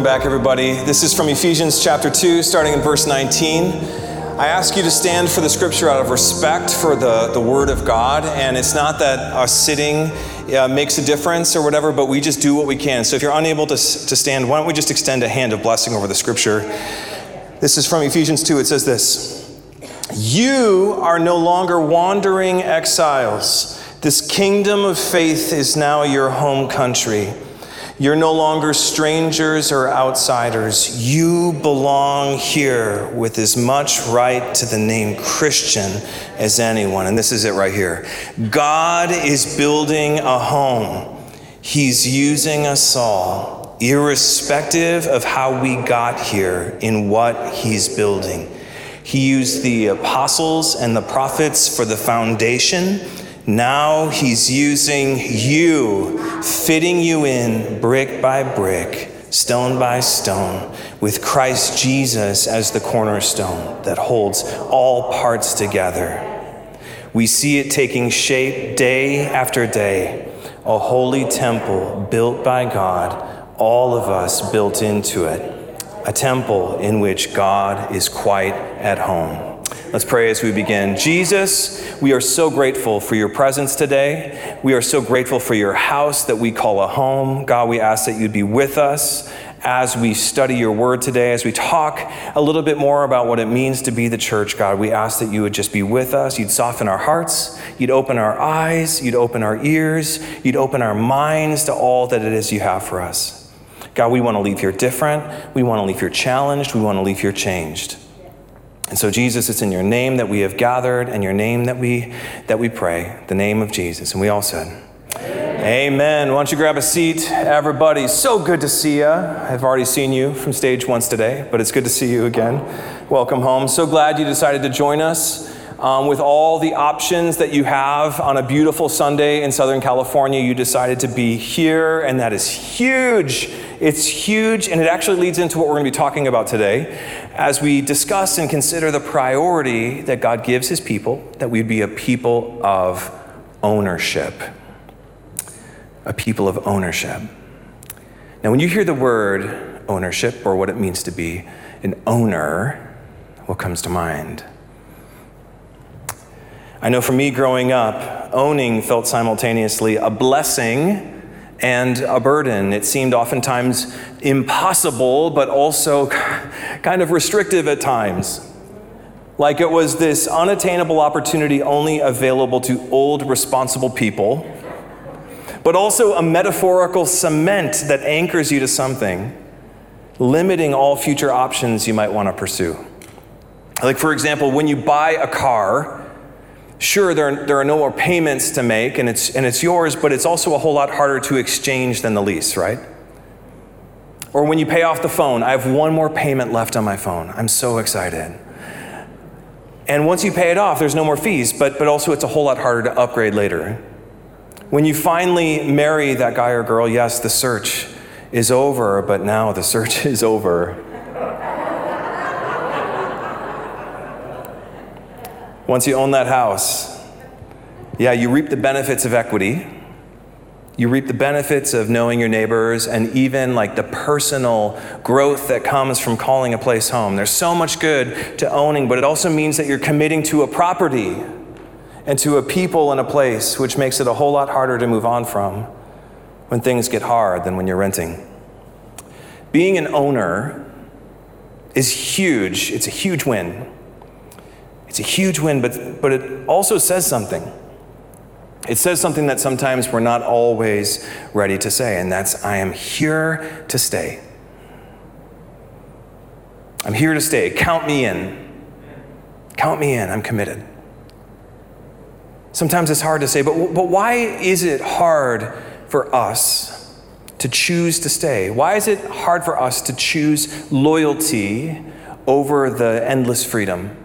welcome back, everybody. This is from Ephesians chapter 2, starting in verse 19. I ask you to stand for the scripture out of respect for the, the Word of God. And it's not that us sitting uh, makes a difference or whatever, but we just do what we can. So if you're unable to, to stand, why don't we just extend a hand of blessing over the scripture? This is from Ephesians 2. It says this You are no longer wandering exiles. This kingdom of faith is now your home country. You're no longer strangers or outsiders. You belong here with as much right to the name Christian as anyone. And this is it right here God is building a home, He's using us all, irrespective of how we got here, in what He's building. He used the apostles and the prophets for the foundation. Now he's using you, fitting you in brick by brick, stone by stone, with Christ Jesus as the cornerstone that holds all parts together. We see it taking shape day after day, a holy temple built by God, all of us built into it, a temple in which God is quite at home. Let's pray as we begin. Jesus, we are so grateful for your presence today. We are so grateful for your house that we call a home. God, we ask that you'd be with us as we study your word today, as we talk a little bit more about what it means to be the church, God, we ask that you would just be with us. You'd soften our hearts, you'd open our eyes, you'd open our ears, you'd open our minds to all that it is you have for us. God, we want to leave here different. We want to leave here challenged. We want to leave here changed. And so, Jesus, it's in your name that we have gathered and your name that we, that we pray, the name of Jesus. And we all said, Amen. Amen. Why don't you grab a seat, everybody? So good to see you. I've already seen you from stage once today, but it's good to see you again. Welcome home. So glad you decided to join us. Um, with all the options that you have on a beautiful Sunday in Southern California, you decided to be here, and that is huge. It's huge, and it actually leads into what we're going to be talking about today as we discuss and consider the priority that God gives his people, that we'd be a people of ownership. A people of ownership. Now, when you hear the word ownership or what it means to be an owner, what comes to mind? I know for me growing up, owning felt simultaneously a blessing and a burden. It seemed oftentimes impossible, but also kind of restrictive at times. Like it was this unattainable opportunity only available to old, responsible people, but also a metaphorical cement that anchors you to something, limiting all future options you might want to pursue. Like, for example, when you buy a car, sure, there are, there are no more payments to make and it's, and it's yours, but it's also a whole lot harder to exchange than the lease, right? Or when you pay off the phone, I have one more payment left on my phone. I'm so excited. And once you pay it off, there's no more fees, but, but also it's a whole lot harder to upgrade later. When you finally marry that guy or girl, yes, the search is over, but now the search is over. Once you own that house, yeah, you reap the benefits of equity. You reap the benefits of knowing your neighbors and even like the personal growth that comes from calling a place home. There's so much good to owning, but it also means that you're committing to a property and to a people and a place, which makes it a whole lot harder to move on from when things get hard than when you're renting. Being an owner is huge, it's a huge win. It's a huge win, but, but it also says something. It says something that sometimes we're not always ready to say, and that's I am here to stay. I'm here to stay. Count me in. Count me in. I'm committed. Sometimes it's hard to say, but, but why is it hard for us to choose to stay? Why is it hard for us to choose loyalty over the endless freedom?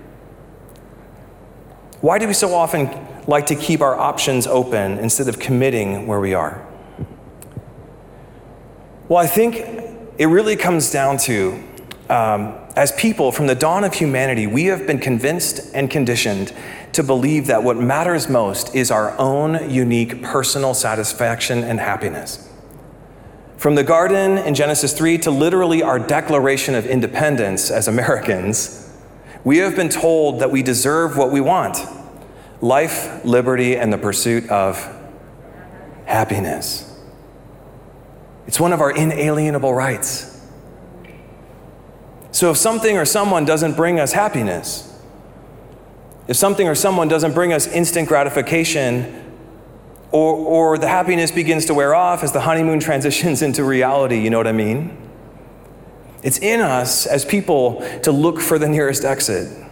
Why do we so often like to keep our options open instead of committing where we are? Well, I think it really comes down to um, as people from the dawn of humanity, we have been convinced and conditioned to believe that what matters most is our own unique personal satisfaction and happiness. From the garden in Genesis 3 to literally our declaration of independence as Americans, we have been told that we deserve what we want life, liberty, and the pursuit of happiness. It's one of our inalienable rights. So if something or someone doesn't bring us happiness, if something or someone doesn't bring us instant gratification, or, or the happiness begins to wear off as the honeymoon transitions into reality, you know what I mean? It's in us as people to look for the nearest exit.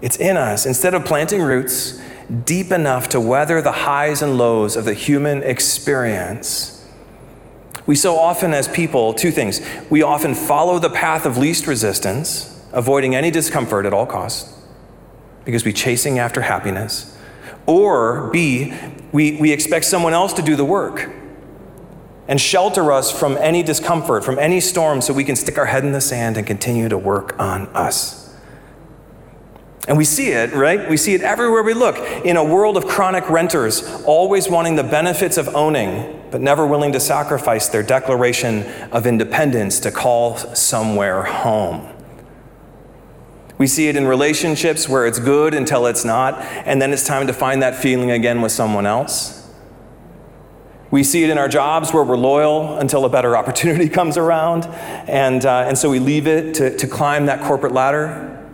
It's in us. Instead of planting roots deep enough to weather the highs and lows of the human experience, we so often, as people, two things. We often follow the path of least resistance, avoiding any discomfort at all costs, because we're chasing after happiness. Or, B, we, we expect someone else to do the work and shelter us from any discomfort, from any storm, so we can stick our head in the sand and continue to work on us. And we see it, right? We see it everywhere we look. In a world of chronic renters, always wanting the benefits of owning, but never willing to sacrifice their declaration of independence to call somewhere home. We see it in relationships where it's good until it's not, and then it's time to find that feeling again with someone else. We see it in our jobs where we're loyal until a better opportunity comes around, and, uh, and so we leave it to, to climb that corporate ladder.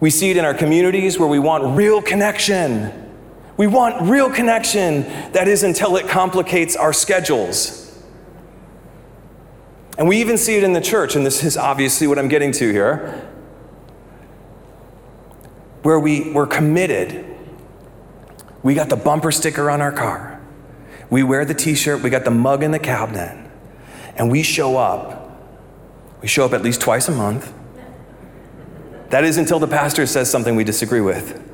We see it in our communities where we want real connection. We want real connection, that is, until it complicates our schedules. And we even see it in the church, and this is obviously what I'm getting to here, where we, we're committed. We got the bumper sticker on our car, we wear the t shirt, we got the mug in the cabinet, and we show up. We show up at least twice a month. That is until the pastor says something we disagree with.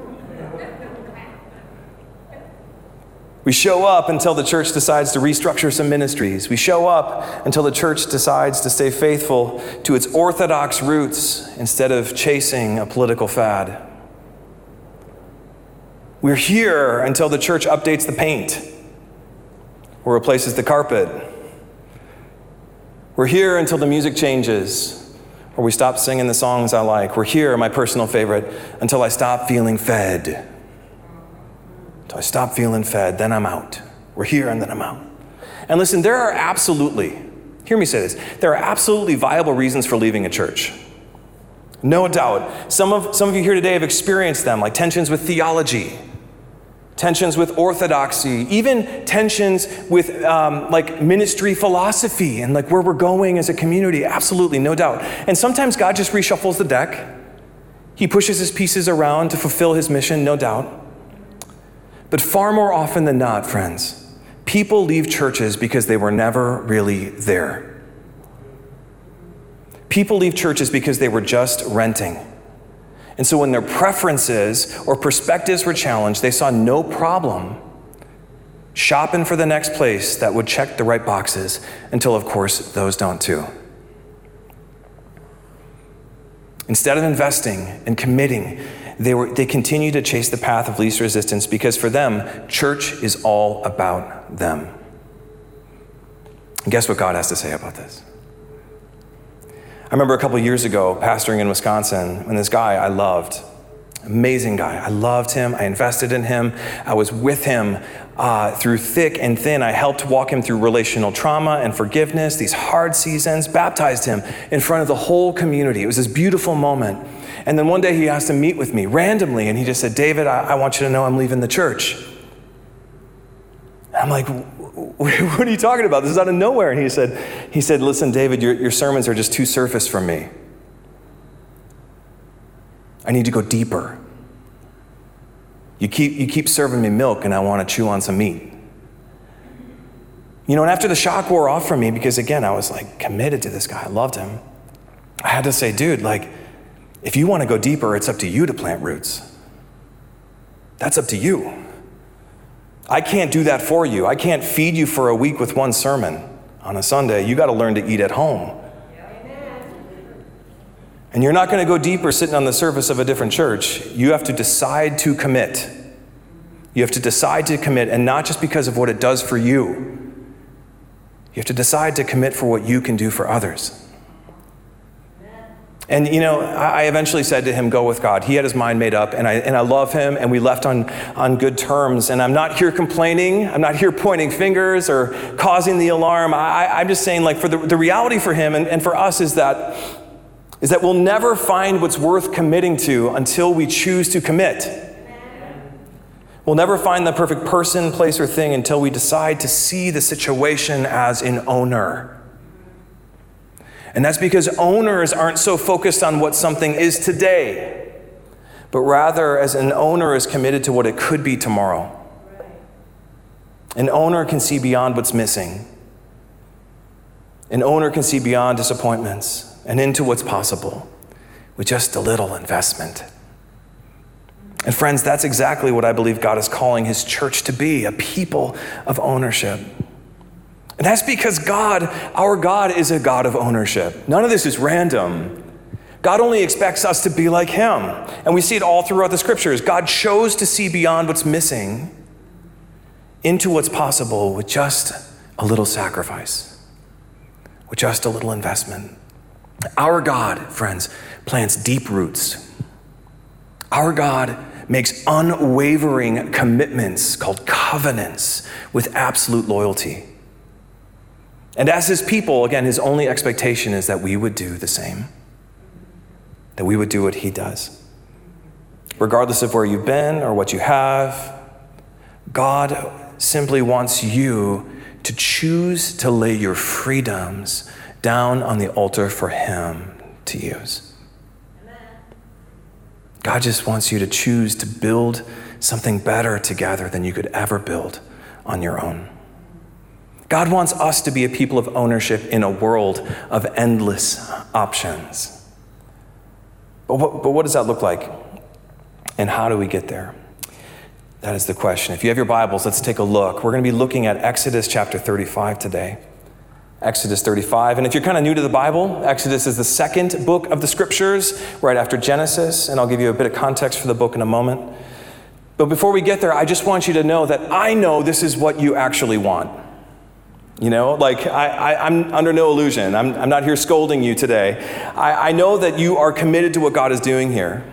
We show up until the church decides to restructure some ministries. We show up until the church decides to stay faithful to its orthodox roots instead of chasing a political fad. We're here until the church updates the paint or replaces the carpet. We're here until the music changes or we stop singing the songs I like. We're here, my personal favorite, until I stop feeling fed. Until I stop feeling fed, then I'm out. We're here and then I'm out. And listen, there are absolutely, hear me say this, there are absolutely viable reasons for leaving a church. No doubt. Some of, some of you here today have experienced them, like tensions with theology tensions with orthodoxy, even tensions with um, like ministry philosophy and like where we're going as a community. Absolutely, no doubt. And sometimes God just reshuffles the deck. He pushes his pieces around to fulfill his mission, no doubt. But far more often than not, friends, people leave churches because they were never really there. People leave churches because they were just renting. And so when their preferences or perspectives were challenged, they saw no problem shopping for the next place that would check the right boxes until, of course, those don't too. Instead of investing and committing, they, were, they continue to chase the path of least resistance because for them, church is all about them. And guess what God has to say about this? I remember a couple years ago pastoring in Wisconsin when this guy I loved, amazing guy, I loved him, I invested in him, I was with him uh, through thick and thin. I helped walk him through relational trauma and forgiveness, these hard seasons, baptized him in front of the whole community. it was this beautiful moment. And then one day he asked to meet with me randomly, and he just said, David, I, I want you to know I'm leaving the church. I'm like, what are you talking about? This is out of nowhere. And he said, he said listen, David, your, your sermons are just too surface for me. I need to go deeper. You keep, you keep serving me milk, and I want to chew on some meat. You know, and after the shock wore off from me, because again, I was like committed to this guy, I loved him. I had to say, dude, like, if you want to go deeper, it's up to you to plant roots. That's up to you. I can't do that for you. I can't feed you for a week with one sermon on a Sunday. You got to learn to eat at home. And you're not going to go deeper sitting on the surface of a different church. You have to decide to commit. You have to decide to commit, and not just because of what it does for you, You have to decide to commit for what you can do for others. And you know, I eventually said to him, Go with God. He had his mind made up, and I, and I love him, and we left on, on good terms. And I'm not here complaining, I'm not here pointing fingers or causing the alarm. I, am just saying, like, for the, the reality for him and, and for us is that, is that we'll never find what's worth committing to until we choose to commit. We'll never find the perfect person, place, or thing until we decide to see the situation as an owner. And that's because owners aren't so focused on what something is today, but rather as an owner is committed to what it could be tomorrow. An owner can see beyond what's missing. An owner can see beyond disappointments and into what's possible with just a little investment. And friends, that's exactly what I believe God is calling his church to be a people of ownership. And that's because God, our God, is a God of ownership. None of this is random. God only expects us to be like Him. And we see it all throughout the scriptures. God chose to see beyond what's missing into what's possible with just a little sacrifice, with just a little investment. Our God, friends, plants deep roots. Our God makes unwavering commitments called covenants with absolute loyalty. And as his people, again, his only expectation is that we would do the same, that we would do what he does. Regardless of where you've been or what you have, God simply wants you to choose to lay your freedoms down on the altar for him to use. God just wants you to choose to build something better together than you could ever build on your own. God wants us to be a people of ownership in a world of endless options. But what, but what does that look like? And how do we get there? That is the question. If you have your Bibles, let's take a look. We're going to be looking at Exodus chapter 35 today. Exodus 35. And if you're kind of new to the Bible, Exodus is the second book of the scriptures, right after Genesis. And I'll give you a bit of context for the book in a moment. But before we get there, I just want you to know that I know this is what you actually want. You know, like I, am under no illusion. I'm, I'm, not here scolding you today. I, I, know that you are committed to what God is doing here.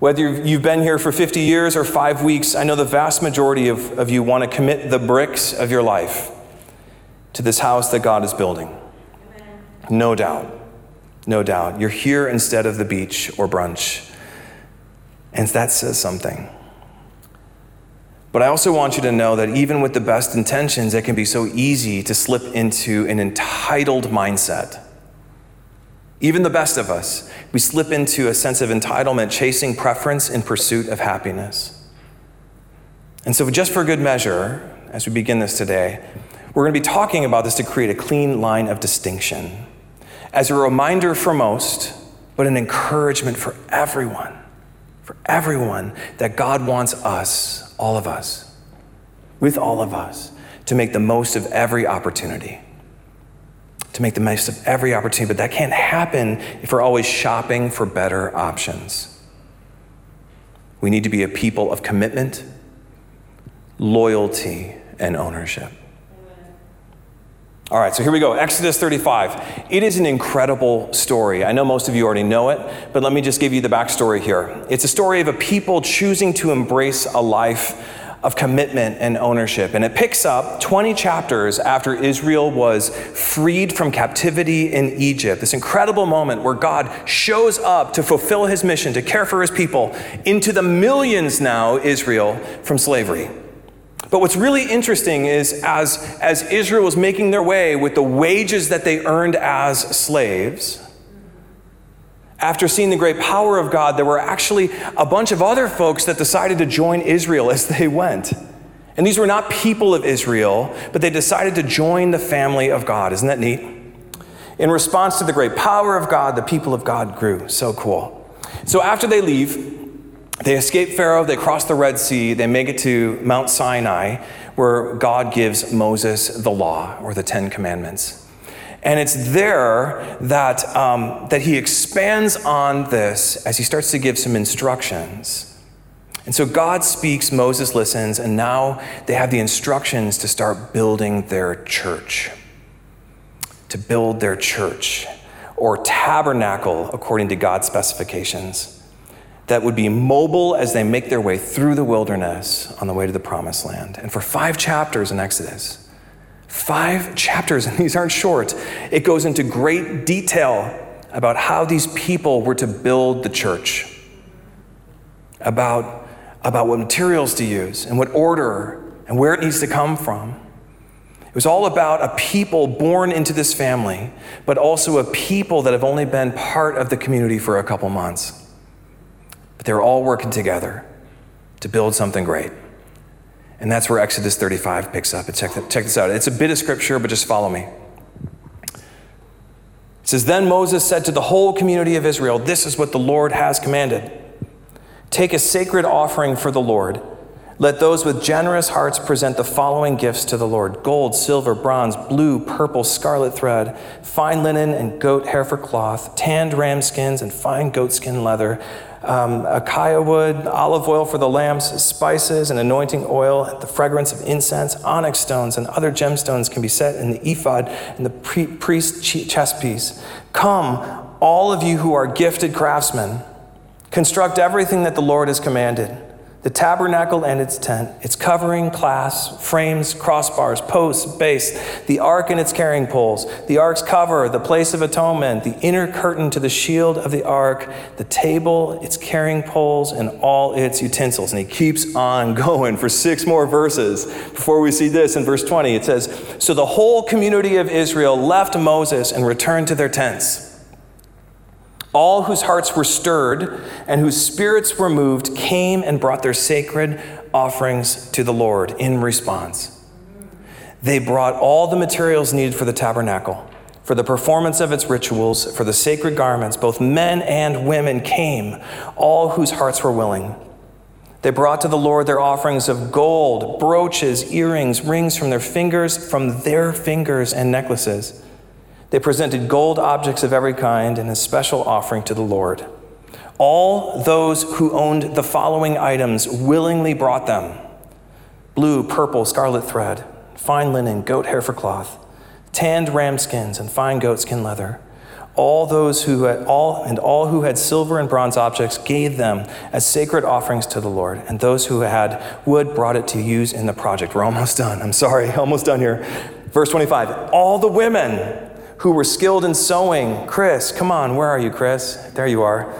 Whether you've been here for 50 years or five weeks, I know the vast majority of, of you want to commit the bricks of your life to this house that God is building. No doubt. No doubt. You're here instead of the beach or brunch. And that says something. But I also want you to know that even with the best intentions, it can be so easy to slip into an entitled mindset. Even the best of us, we slip into a sense of entitlement, chasing preference in pursuit of happiness. And so, just for good measure, as we begin this today, we're going to be talking about this to create a clean line of distinction as a reminder for most, but an encouragement for everyone, for everyone, that God wants us all of us, with all of us, to make the most of every opportunity. To make the most of every opportunity, but that can't happen if we're always shopping for better options. We need to be a people of commitment, loyalty, and ownership. All right, so here we go. Exodus 35. It is an incredible story. I know most of you already know it, but let me just give you the backstory here. It's a story of a people choosing to embrace a life of commitment and ownership. And it picks up 20 chapters after Israel was freed from captivity in Egypt. This incredible moment where God shows up to fulfill his mission, to care for his people, into the millions now, Israel, from slavery. But what's really interesting is as, as Israel was making their way with the wages that they earned as slaves, after seeing the great power of God, there were actually a bunch of other folks that decided to join Israel as they went. And these were not people of Israel, but they decided to join the family of God. Isn't that neat? In response to the great power of God, the people of God grew. So cool. So after they leave, they escape Pharaoh, they cross the Red Sea, they make it to Mount Sinai, where God gives Moses the law or the Ten Commandments. And it's there that, um, that he expands on this as he starts to give some instructions. And so God speaks, Moses listens, and now they have the instructions to start building their church. to build their church or tabernacle according to God's specifications that would be mobile as they make their way through the wilderness on the way to the promised land. And for five chapters in Exodus, five chapters, and these aren't short, it goes into great detail about how these people were to build the church, about, about what materials to use and what order and where it needs to come from. It was all about a people born into this family, but also a people that have only been part of the community for a couple months. They're all working together to build something great. And that's where Exodus 35 picks up. Check, check this out. It's a bit of scripture, but just follow me. It says, Then Moses said to the whole community of Israel, This is what the Lord has commanded. Take a sacred offering for the Lord. Let those with generous hearts present the following gifts to the Lord gold, silver, bronze, blue, purple, scarlet thread, fine linen and goat hair for cloth, tanned ram skins and fine goatskin leather um, acacia wood, olive oil for the lamps, spices and anointing oil, the fragrance of incense, onyx stones, and other gemstones can be set in the ephod and the pre- priest's chest piece. Come, all of you who are gifted craftsmen, construct everything that the Lord has commanded the tabernacle and its tent, its covering, clasps, frames, crossbars, posts, base, the ark and its carrying poles, the ark's cover, the place of atonement, the inner curtain to the shield of the ark, the table, its carrying poles, and all its utensils. And he keeps on going for six more verses before we see this in verse 20. It says, So the whole community of Israel left Moses and returned to their tents. All whose hearts were stirred and whose spirits were moved came and brought their sacred offerings to the Lord in response. They brought all the materials needed for the tabernacle, for the performance of its rituals, for the sacred garments. Both men and women came, all whose hearts were willing. They brought to the Lord their offerings of gold, brooches, earrings, rings from their fingers, from their fingers, and necklaces. They presented gold objects of every kind and a special offering to the Lord. All those who owned the following items willingly brought them blue, purple, scarlet thread, fine linen, goat hair for cloth, tanned ram skins, and fine goatskin leather. All those who had all and all who had silver and bronze objects gave them as sacred offerings to the Lord, and those who had wood brought it to use in the project. We're almost done. I'm sorry, almost done here. Verse 25. All the women who were skilled in sewing. Chris, come on, where are you, Chris? There you are.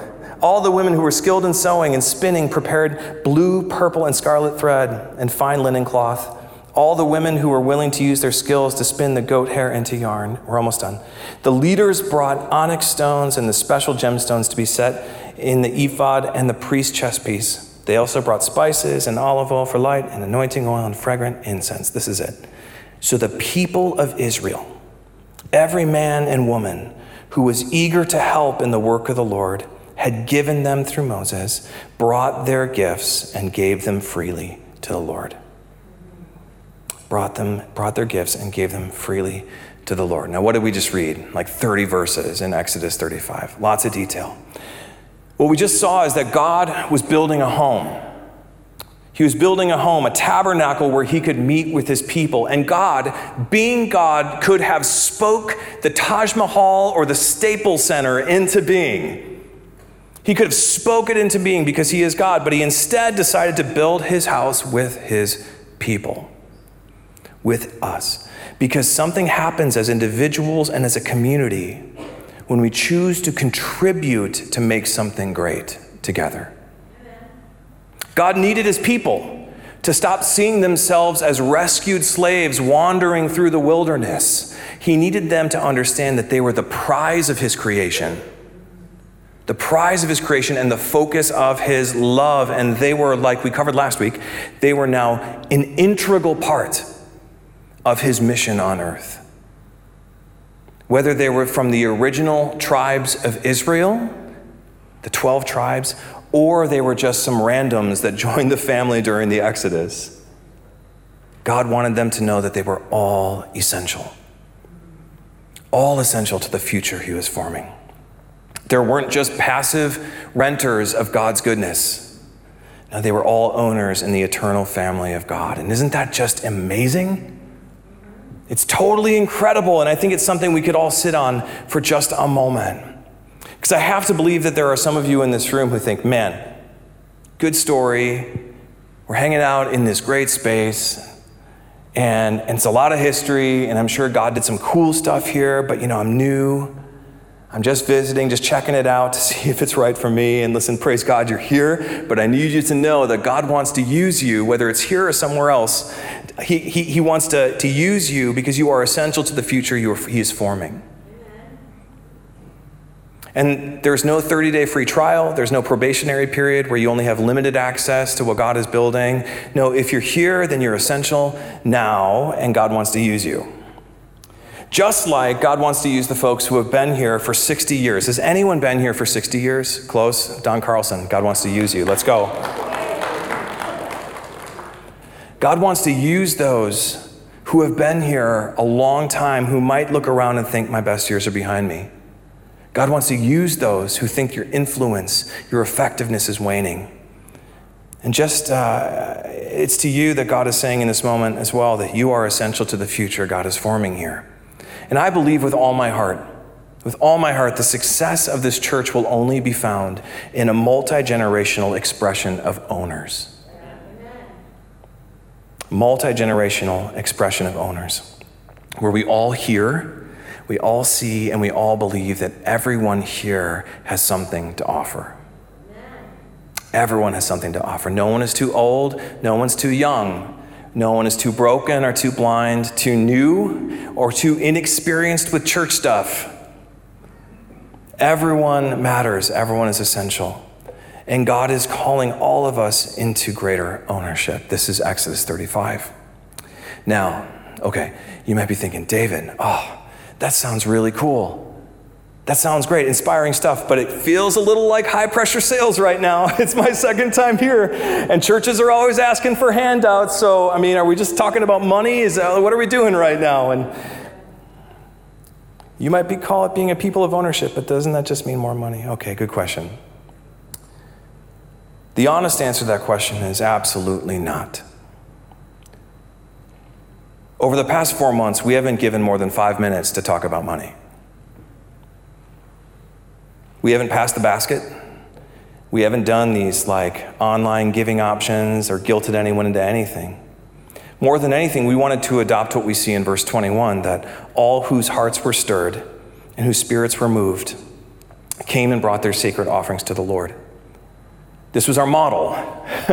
All the women who were skilled in sewing and spinning prepared blue, purple, and scarlet thread and fine linen cloth. All the women who were willing to use their skills to spin the goat hair into yarn. We're almost done. The leaders brought onyx stones and the special gemstones to be set in the ephod and the priest's chest piece. They also brought spices and olive oil for light and anointing oil and fragrant incense. This is it. So the people of Israel Every man and woman who was eager to help in the work of the Lord had given them through Moses, brought their gifts, and gave them freely to the Lord. Brought them, brought their gifts, and gave them freely to the Lord. Now, what did we just read? Like 30 verses in Exodus 35. Lots of detail. What we just saw is that God was building a home he was building a home, a tabernacle where he could meet with his people. And God, being God, could have spoke the Taj Mahal or the Staples Center into being. He could have spoke it into being because he is God, but he instead decided to build his house with his people, with us. Because something happens as individuals and as a community when we choose to contribute to make something great together. God needed his people to stop seeing themselves as rescued slaves wandering through the wilderness. He needed them to understand that they were the prize of his creation, the prize of his creation and the focus of his love. And they were, like we covered last week, they were now an integral part of his mission on earth. Whether they were from the original tribes of Israel, the 12 tribes, or they were just some randoms that joined the family during the Exodus. God wanted them to know that they were all essential, all essential to the future He was forming. There weren't just passive renters of God's goodness. No, they were all owners in the eternal family of God. And isn't that just amazing? It's totally incredible, and I think it's something we could all sit on for just a moment. Because I have to believe that there are some of you in this room who think, man, good story. We're hanging out in this great space, and, and it's a lot of history, and I'm sure God did some cool stuff here, but you know, I'm new. I'm just visiting, just checking it out to see if it's right for me. And listen, praise God, you're here, but I need you to know that God wants to use you, whether it's here or somewhere else. He, he, he wants to, to use you because you are essential to the future you are, He is forming. And there's no 30 day free trial. There's no probationary period where you only have limited access to what God is building. No, if you're here, then you're essential now, and God wants to use you. Just like God wants to use the folks who have been here for 60 years. Has anyone been here for 60 years? Close? Don Carlson, God wants to use you. Let's go. God wants to use those who have been here a long time who might look around and think, my best years are behind me. God wants to use those who think your influence, your effectiveness is waning. And just, uh, it's to you that God is saying in this moment as well that you are essential to the future God is forming here. And I believe with all my heart, with all my heart, the success of this church will only be found in a multi generational expression of owners. Multi generational expression of owners, where we all hear we all see and we all believe that everyone here has something to offer. Everyone has something to offer. No one is too old, no one's too young. No one is too broken or too blind, too new or too inexperienced with church stuff. Everyone matters, everyone is essential. And God is calling all of us into greater ownership. This is Exodus 35. Now, okay, you might be thinking, David, oh, that sounds really cool. That sounds great, inspiring stuff, but it feels a little like high pressure sales right now. It's my second time here, and churches are always asking for handouts. So, I mean, are we just talking about money? Is that, what are we doing right now? And you might be call it being a people of ownership, but doesn't that just mean more money? Okay, good question. The honest answer to that question is absolutely not. Over the past four months, we haven't given more than five minutes to talk about money. We haven't passed the basket. We haven't done these like online giving options or guilted anyone into anything. More than anything, we wanted to adopt what we see in verse 21 that all whose hearts were stirred and whose spirits were moved came and brought their sacred offerings to the Lord. This was our model.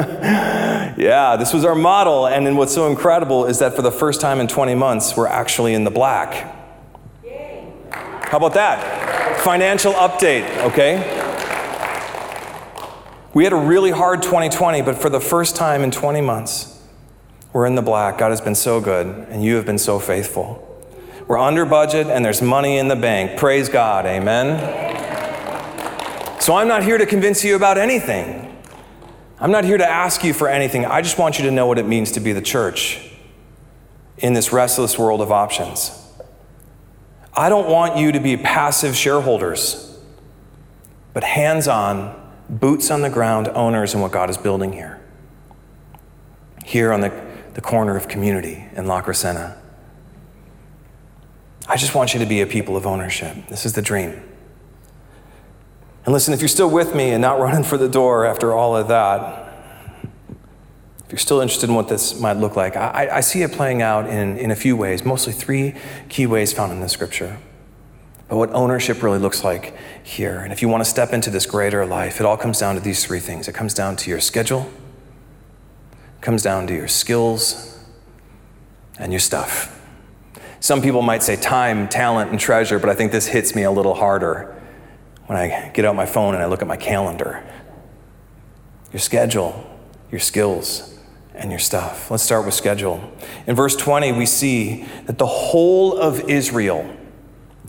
yeah, this was our model. And then what's so incredible is that for the first time in 20 months, we're actually in the black. How about that? Financial update, okay? We had a really hard 2020, but for the first time in 20 months, we're in the black. God has been so good, and you have been so faithful. We're under budget, and there's money in the bank. Praise God, amen? So I'm not here to convince you about anything. I'm not here to ask you for anything. I just want you to know what it means to be the church in this restless world of options. I don't want you to be passive shareholders, but hands on, boots on the ground owners in what God is building here. Here on the, the corner of community in La Crescenta. I just want you to be a people of ownership. This is the dream. And listen, if you're still with me and not running for the door after all of that, if you're still interested in what this might look like, I, I see it playing out in, in a few ways, mostly three key ways found in the scripture. But what ownership really looks like here. And if you want to step into this greater life, it all comes down to these three things it comes down to your schedule, comes down to your skills, and your stuff. Some people might say time, talent, and treasure, but I think this hits me a little harder when I get out my phone and I look at my calendar. Your schedule, your skills, and your stuff. Let's start with schedule. In verse 20, we see that the whole of Israel,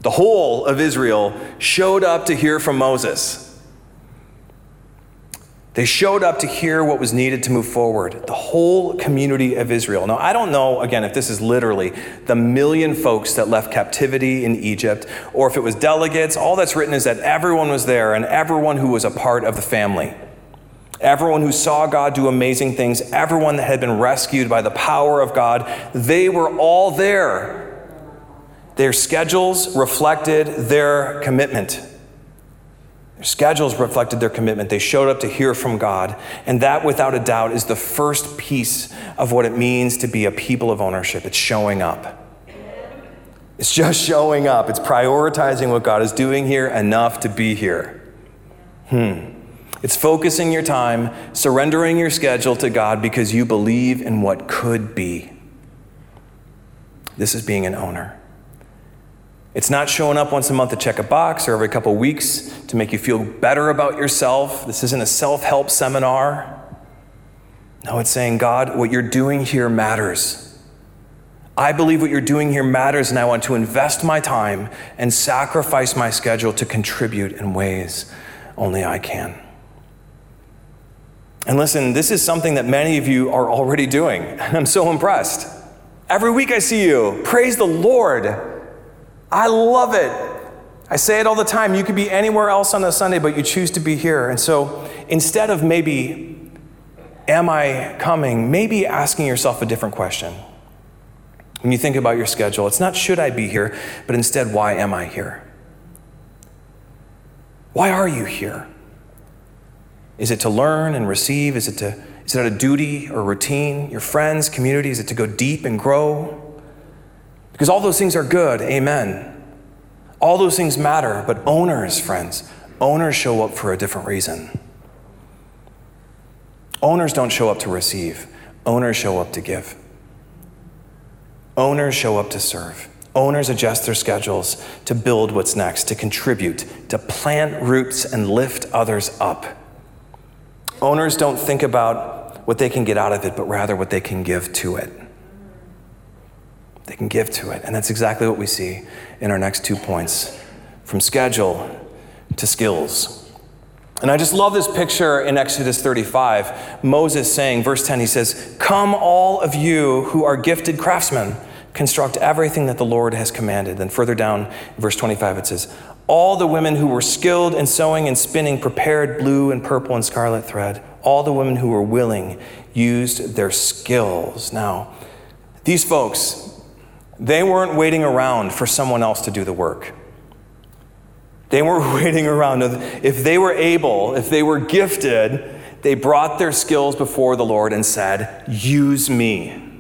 the whole of Israel showed up to hear from Moses. They showed up to hear what was needed to move forward. The whole community of Israel. Now, I don't know, again, if this is literally the million folks that left captivity in Egypt, or if it was delegates. All that's written is that everyone was there and everyone who was a part of the family. Everyone who saw God do amazing things, everyone that had been rescued by the power of God, they were all there Their schedules reflected their commitment. Their schedules reflected their commitment. They showed up to hear from God. And that, without a doubt, is the first piece of what it means to be a people of ownership. It's showing up. It's just showing up. It's prioritizing what God is doing here enough to be here. Hmm. It's focusing your time, surrendering your schedule to God because you believe in what could be. This is being an owner. It's not showing up once a month to check a box or every couple weeks to make you feel better about yourself. This isn't a self help seminar. No, it's saying, God, what you're doing here matters. I believe what you're doing here matters, and I want to invest my time and sacrifice my schedule to contribute in ways only I can. And listen, this is something that many of you are already doing. And I'm so impressed. Every week I see you. Praise the Lord. I love it. I say it all the time. You could be anywhere else on a Sunday, but you choose to be here. And so instead of maybe, am I coming, maybe asking yourself a different question. When you think about your schedule, it's not should I be here, but instead, why am I here? Why are you here? Is it to learn and receive? Is it to is it a duty or routine? Your friends, community, is it to go deep and grow? Because all those things are good, amen. All those things matter, but owners, friends, owners show up for a different reason. Owners don't show up to receive, owners show up to give. Owners show up to serve. Owners adjust their schedules to build what's next, to contribute, to plant roots and lift others up. Owners don't think about what they can get out of it, but rather what they can give to it they can give to it. And that's exactly what we see in our next two points from schedule to skills. And I just love this picture in Exodus 35. Moses saying, verse 10, he says, Come, all of you who are gifted craftsmen, construct everything that the Lord has commanded. Then further down, verse 25, it says, All the women who were skilled in sewing and spinning prepared blue and purple and scarlet thread. All the women who were willing used their skills. Now, these folks, they weren't waiting around for someone else to do the work. They weren't waiting around. If they were able, if they were gifted, they brought their skills before the Lord and said, Use me.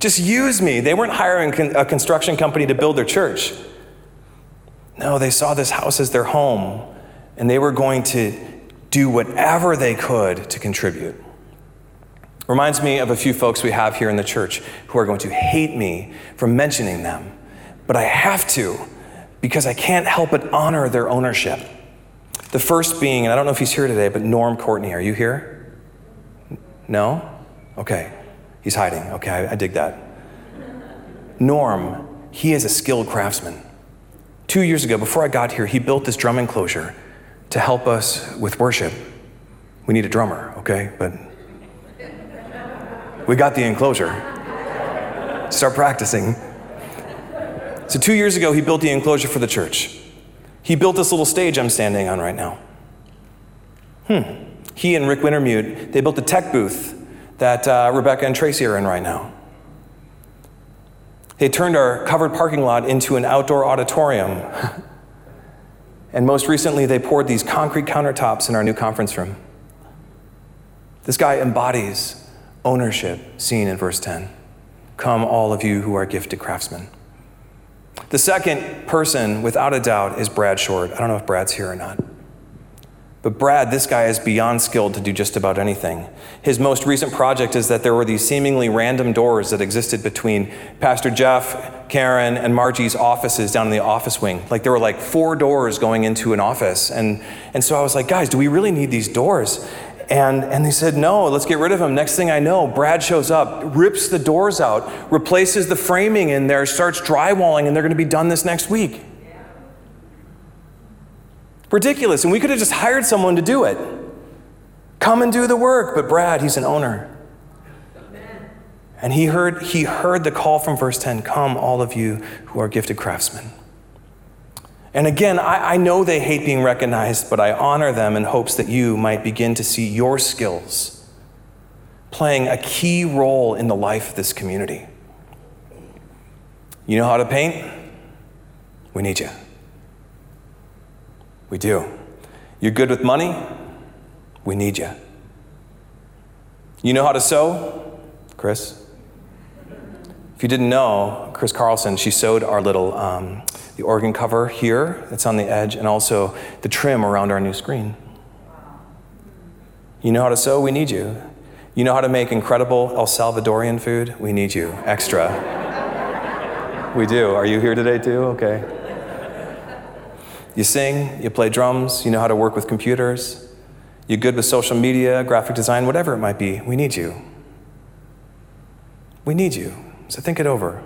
Just use me. They weren't hiring a construction company to build their church. No, they saw this house as their home, and they were going to do whatever they could to contribute. Reminds me of a few folks we have here in the church who are going to hate me for mentioning them, but I have to because I can't help but honor their ownership. The first being, and I don't know if he's here today, but Norm Courtney. Are you here? No? Okay. He's hiding. Okay, I, I dig that. Norm, he is a skilled craftsman. Two years ago, before I got here, he built this drum enclosure to help us with worship. We need a drummer, okay? But we got the enclosure. Start practicing. So, two years ago, he built the enclosure for the church. He built this little stage I'm standing on right now. Hmm. He and Rick Wintermute, they built the tech booth that uh, Rebecca and Tracy are in right now. They turned our covered parking lot into an outdoor auditorium. and most recently, they poured these concrete countertops in our new conference room. This guy embodies ownership seen in verse 10. Come, all of you who are gifted craftsmen. The second person, without a doubt, is Brad Short. I don't know if Brad's here or not. But Brad, this guy is beyond skilled to do just about anything. His most recent project is that there were these seemingly random doors that existed between Pastor Jeff, Karen, and Margie's offices down in the office wing. Like there were like four doors going into an office. And, and so I was like, guys, do we really need these doors? And, and they said, no, let's get rid of him. Next thing I know, Brad shows up, rips the doors out, replaces the framing in there, starts drywalling, and they're going to be done this next week. Ridiculous. And we could have just hired someone to do it. Come and do the work. But Brad, he's an owner. And he heard, he heard the call from verse 10 Come, all of you who are gifted craftsmen. And again, I, I, know they hate being recognized, but I honor them in hopes that you might begin to see your skills playing a key role in the life of this community. You know how to paint? We need you. We do. You're good with money? We need you. You know how to sew? Chris? If you didn't know, Chris Carlson, she sewed our little um, the organ cover here that's on the edge, and also the trim around our new screen. You know how to sew? We need you. You know how to make incredible El Salvadorian food? We need you. Extra. we do. Are you here today too? Okay. You sing, you play drums, you know how to work with computers, you're good with social media, graphic design, whatever it might be. We need you. We need you. So think it over.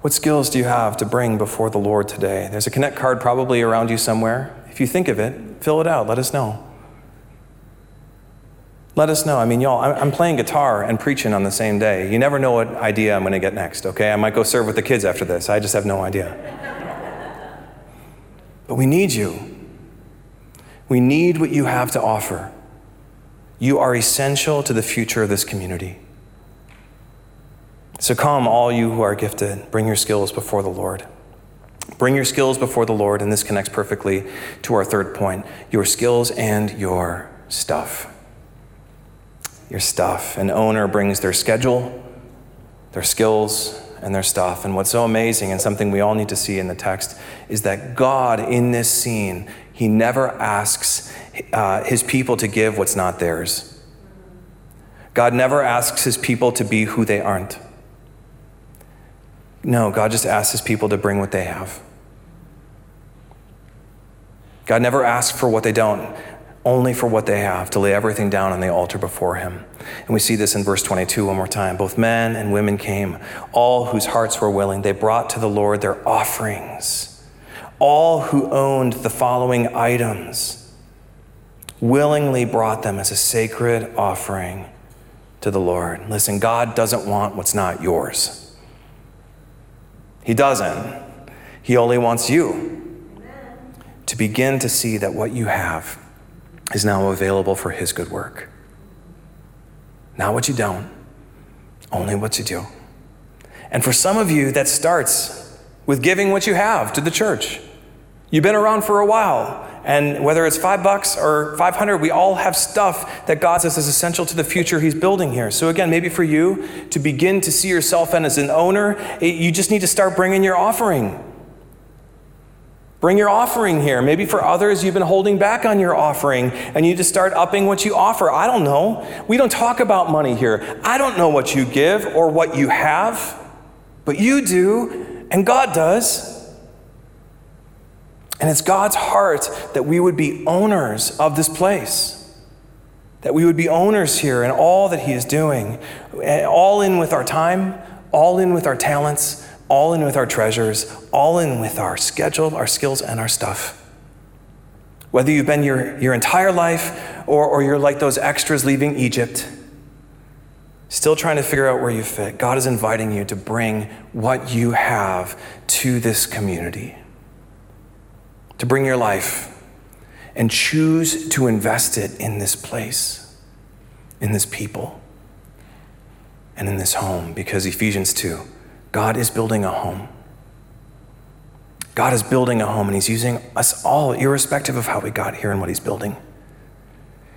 What skills do you have to bring before the Lord today? There's a Connect card probably around you somewhere. If you think of it, fill it out. Let us know. Let us know. I mean, y'all, I'm playing guitar and preaching on the same day. You never know what idea I'm going to get next, okay? I might go serve with the kids after this. I just have no idea. But we need you. We need what you have to offer. You are essential to the future of this community. So come, all you who are gifted, bring your skills before the Lord. Bring your skills before the Lord, and this connects perfectly to our third point your skills and your stuff your stuff. An owner brings their schedule, their skills, and their stuff. And what's so amazing and something we all need to see in the text is that God, in this scene, He never asks uh, His people to give what's not theirs. God never asks His people to be who they aren't. No, God just asks His people to bring what they have. God never asks for what they don't only for what they have, to lay everything down on the altar before him. And we see this in verse 22 one more time. Both men and women came, all whose hearts were willing. They brought to the Lord their offerings. All who owned the following items willingly brought them as a sacred offering to the Lord. Listen, God doesn't want what's not yours. He doesn't. He only wants you to begin to see that what you have is now available for His good work. Not what you don't, only what you do. And for some of you, that starts with giving what you have to the church. You've been around for a while, and whether it's five bucks or 500, we all have stuff that God says is essential to the future He's building here. So, again, maybe for you to begin to see yourself and as an owner, you just need to start bringing your offering. Bring your offering here. Maybe for others, you've been holding back on your offering and you just start upping what you offer. I don't know. We don't talk about money here. I don't know what you give or what you have, but you do, and God does. And it's God's heart that we would be owners of this place, that we would be owners here in all that He is doing, all in with our time, all in with our talents all in with our treasures, all in with our schedule, our skills, and our stuff. Whether you've been your, your entire life or, or you're like those extras leaving Egypt, still trying to figure out where you fit, God is inviting you to bring what you have to this community, to bring your life and choose to invest it in this place, in this people, and in this home, because Ephesians 2 God is building a home. God is building a home, and He's using us all, irrespective of how we got here and what He's building.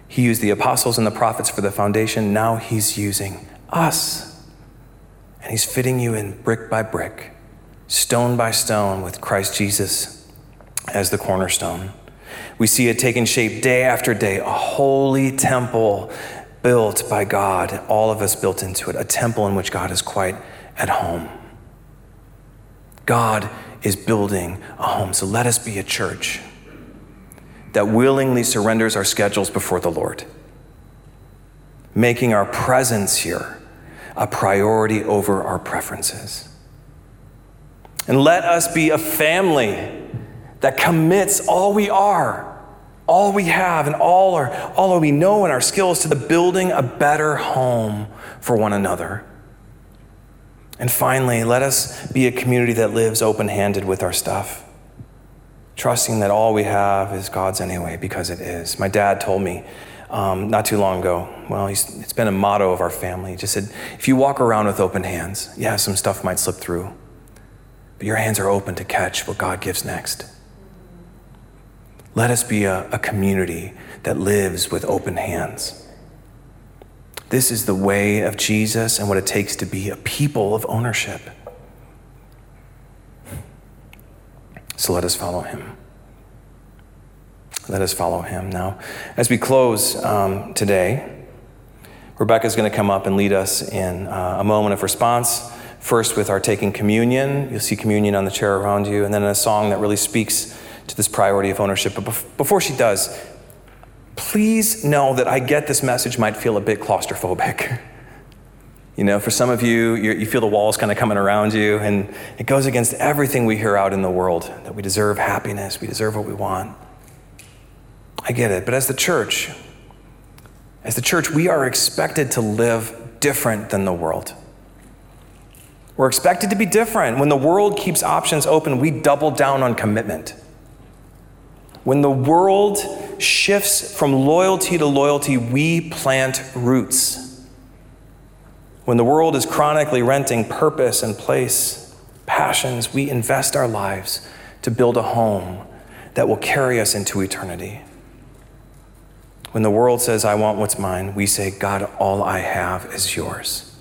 He used the apostles and the prophets for the foundation. Now He's using us. And He's fitting you in brick by brick, stone by stone, with Christ Jesus as the cornerstone. We see it taking shape day after day, a holy temple built by God, all of us built into it, a temple in which God is quite at home. God is building a home. So let us be a church that willingly surrenders our schedules before the Lord, making our presence here a priority over our preferences. And let us be a family that commits all we are, all we have, and all, our, all we know and our skills to the building a better home for one another. And finally, let us be a community that lives open handed with our stuff, trusting that all we have is God's anyway, because it is. My dad told me um, not too long ago, well, it's been a motto of our family. He just said, if you walk around with open hands, yeah, some stuff might slip through. but your hands are open to catch what God gives next. Let us be a, a community that lives with open hands. This is the way of Jesus and what it takes to be a people of ownership. So let us follow him. Let us follow him. Now, as we close um, today, Rebecca is going to come up and lead us in uh, a moment of response. First, with our taking communion. You'll see communion on the chair around you, and then a song that really speaks to this priority of ownership. But before she does, please know that I get this message might feel a bit claustrophobic. You know, for some of you, you feel the walls kind of coming around you, and it goes against everything we hear out in the world that we deserve happiness, we deserve what we want. I get it. But as the church, as the church, we are expected to live different than the world. We're expected to be different. When the world keeps options open, we double down on commitment. When the world shifts from loyalty to loyalty, we plant roots. When the world is chronically renting purpose and place, passions, we invest our lives to build a home that will carry us into eternity. When the world says, I want what's mine, we say, God, all I have is yours.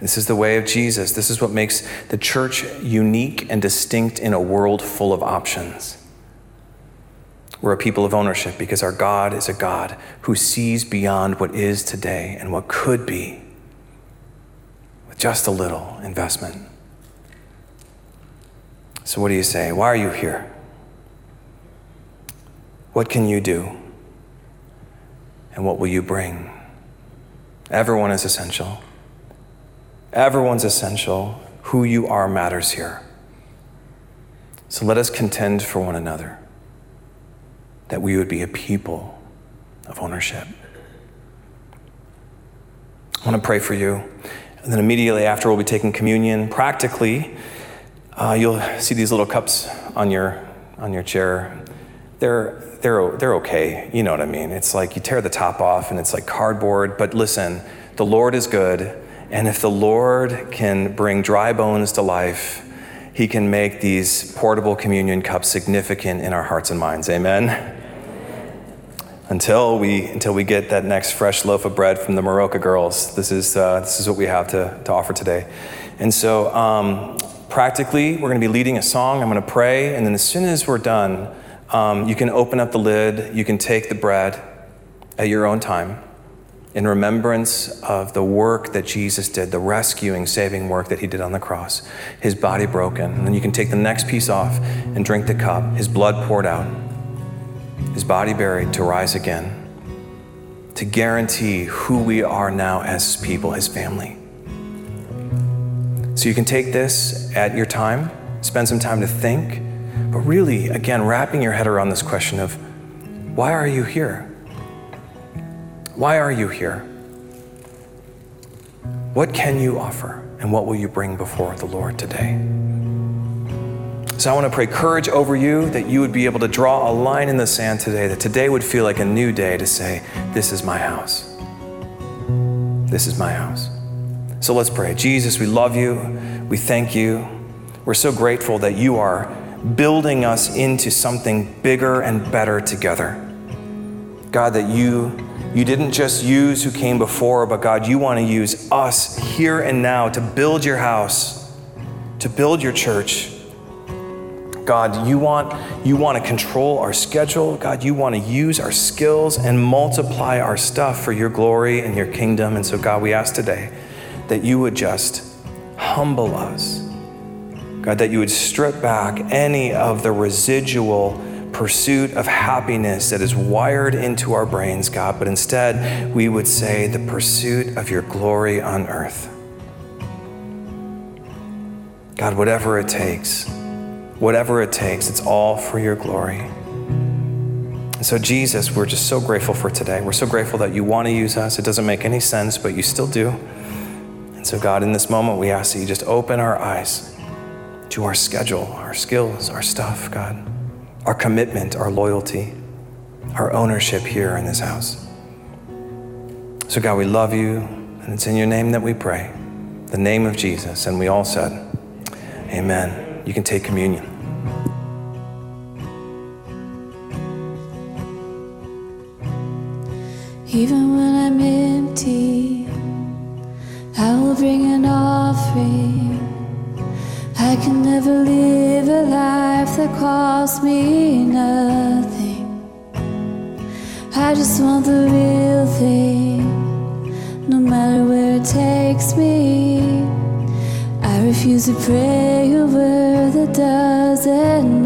This is the way of Jesus. This is what makes the church unique and distinct in a world full of options. We're a people of ownership because our God is a God who sees beyond what is today and what could be with just a little investment. So, what do you say? Why are you here? What can you do? And what will you bring? Everyone is essential. Everyone's essential. Who you are matters here. So let us contend for one another that we would be a people of ownership. I want to pray for you. And then immediately after, we'll be taking communion. Practically, uh, you'll see these little cups on your, on your chair. They're, they're, they're okay. You know what I mean. It's like you tear the top off and it's like cardboard. But listen, the Lord is good and if the Lord can bring dry bones to life, he can make these portable communion cups significant in our hearts and minds. Amen. Until we, until we get that next fresh loaf of bread from the Maroka girls, this is, uh, this is what we have to, to offer today. And so, um, practically, we're going to be leading a song. I'm going to pray, and then as soon as we're done, um, you can open up the lid, you can take the bread at your own time in remembrance of the work that Jesus did, the rescuing, saving work that he did on the cross, his body broken. And then you can take the next piece off and drink the cup, his blood poured out, his body buried to rise again, to guarantee who we are now as people, his family. So you can take this at your time, spend some time to think, but really, again, wrapping your head around this question of why are you here? Why are you here? What can you offer? And what will you bring before the Lord today? So I want to pray courage over you that you would be able to draw a line in the sand today, that today would feel like a new day to say, This is my house. This is my house. So let's pray. Jesus, we love you. We thank you. We're so grateful that you are building us into something bigger and better together. God, that you you didn't just use who came before, but God, you want to use us here and now to build your house, to build your church. God, you want, you want to control our schedule. God, you want to use our skills and multiply our stuff for your glory and your kingdom. And so, God, we ask today that you would just humble us. God, that you would strip back any of the residual pursuit of happiness that is wired into our brains, God, but instead we would say the pursuit of your glory on earth. God, whatever it takes, whatever it takes, it's all for your glory. And so, Jesus, we're just so grateful for today. We're so grateful that you want to use us. It doesn't make any sense, but you still do. And so, God, in this moment, we ask that you just open our eyes to our schedule, our skills, our stuff, God our commitment, our loyalty, our ownership here in this house. So, God, we love you, and it's in your name that we pray, the name of Jesus. And we all said, Amen. You can take communion. Even when I'm empty, I will bring an offering. I can never live a life that costs me nothing. I just want the real thing, no matter where it takes me. I refuse to pray over that doesn't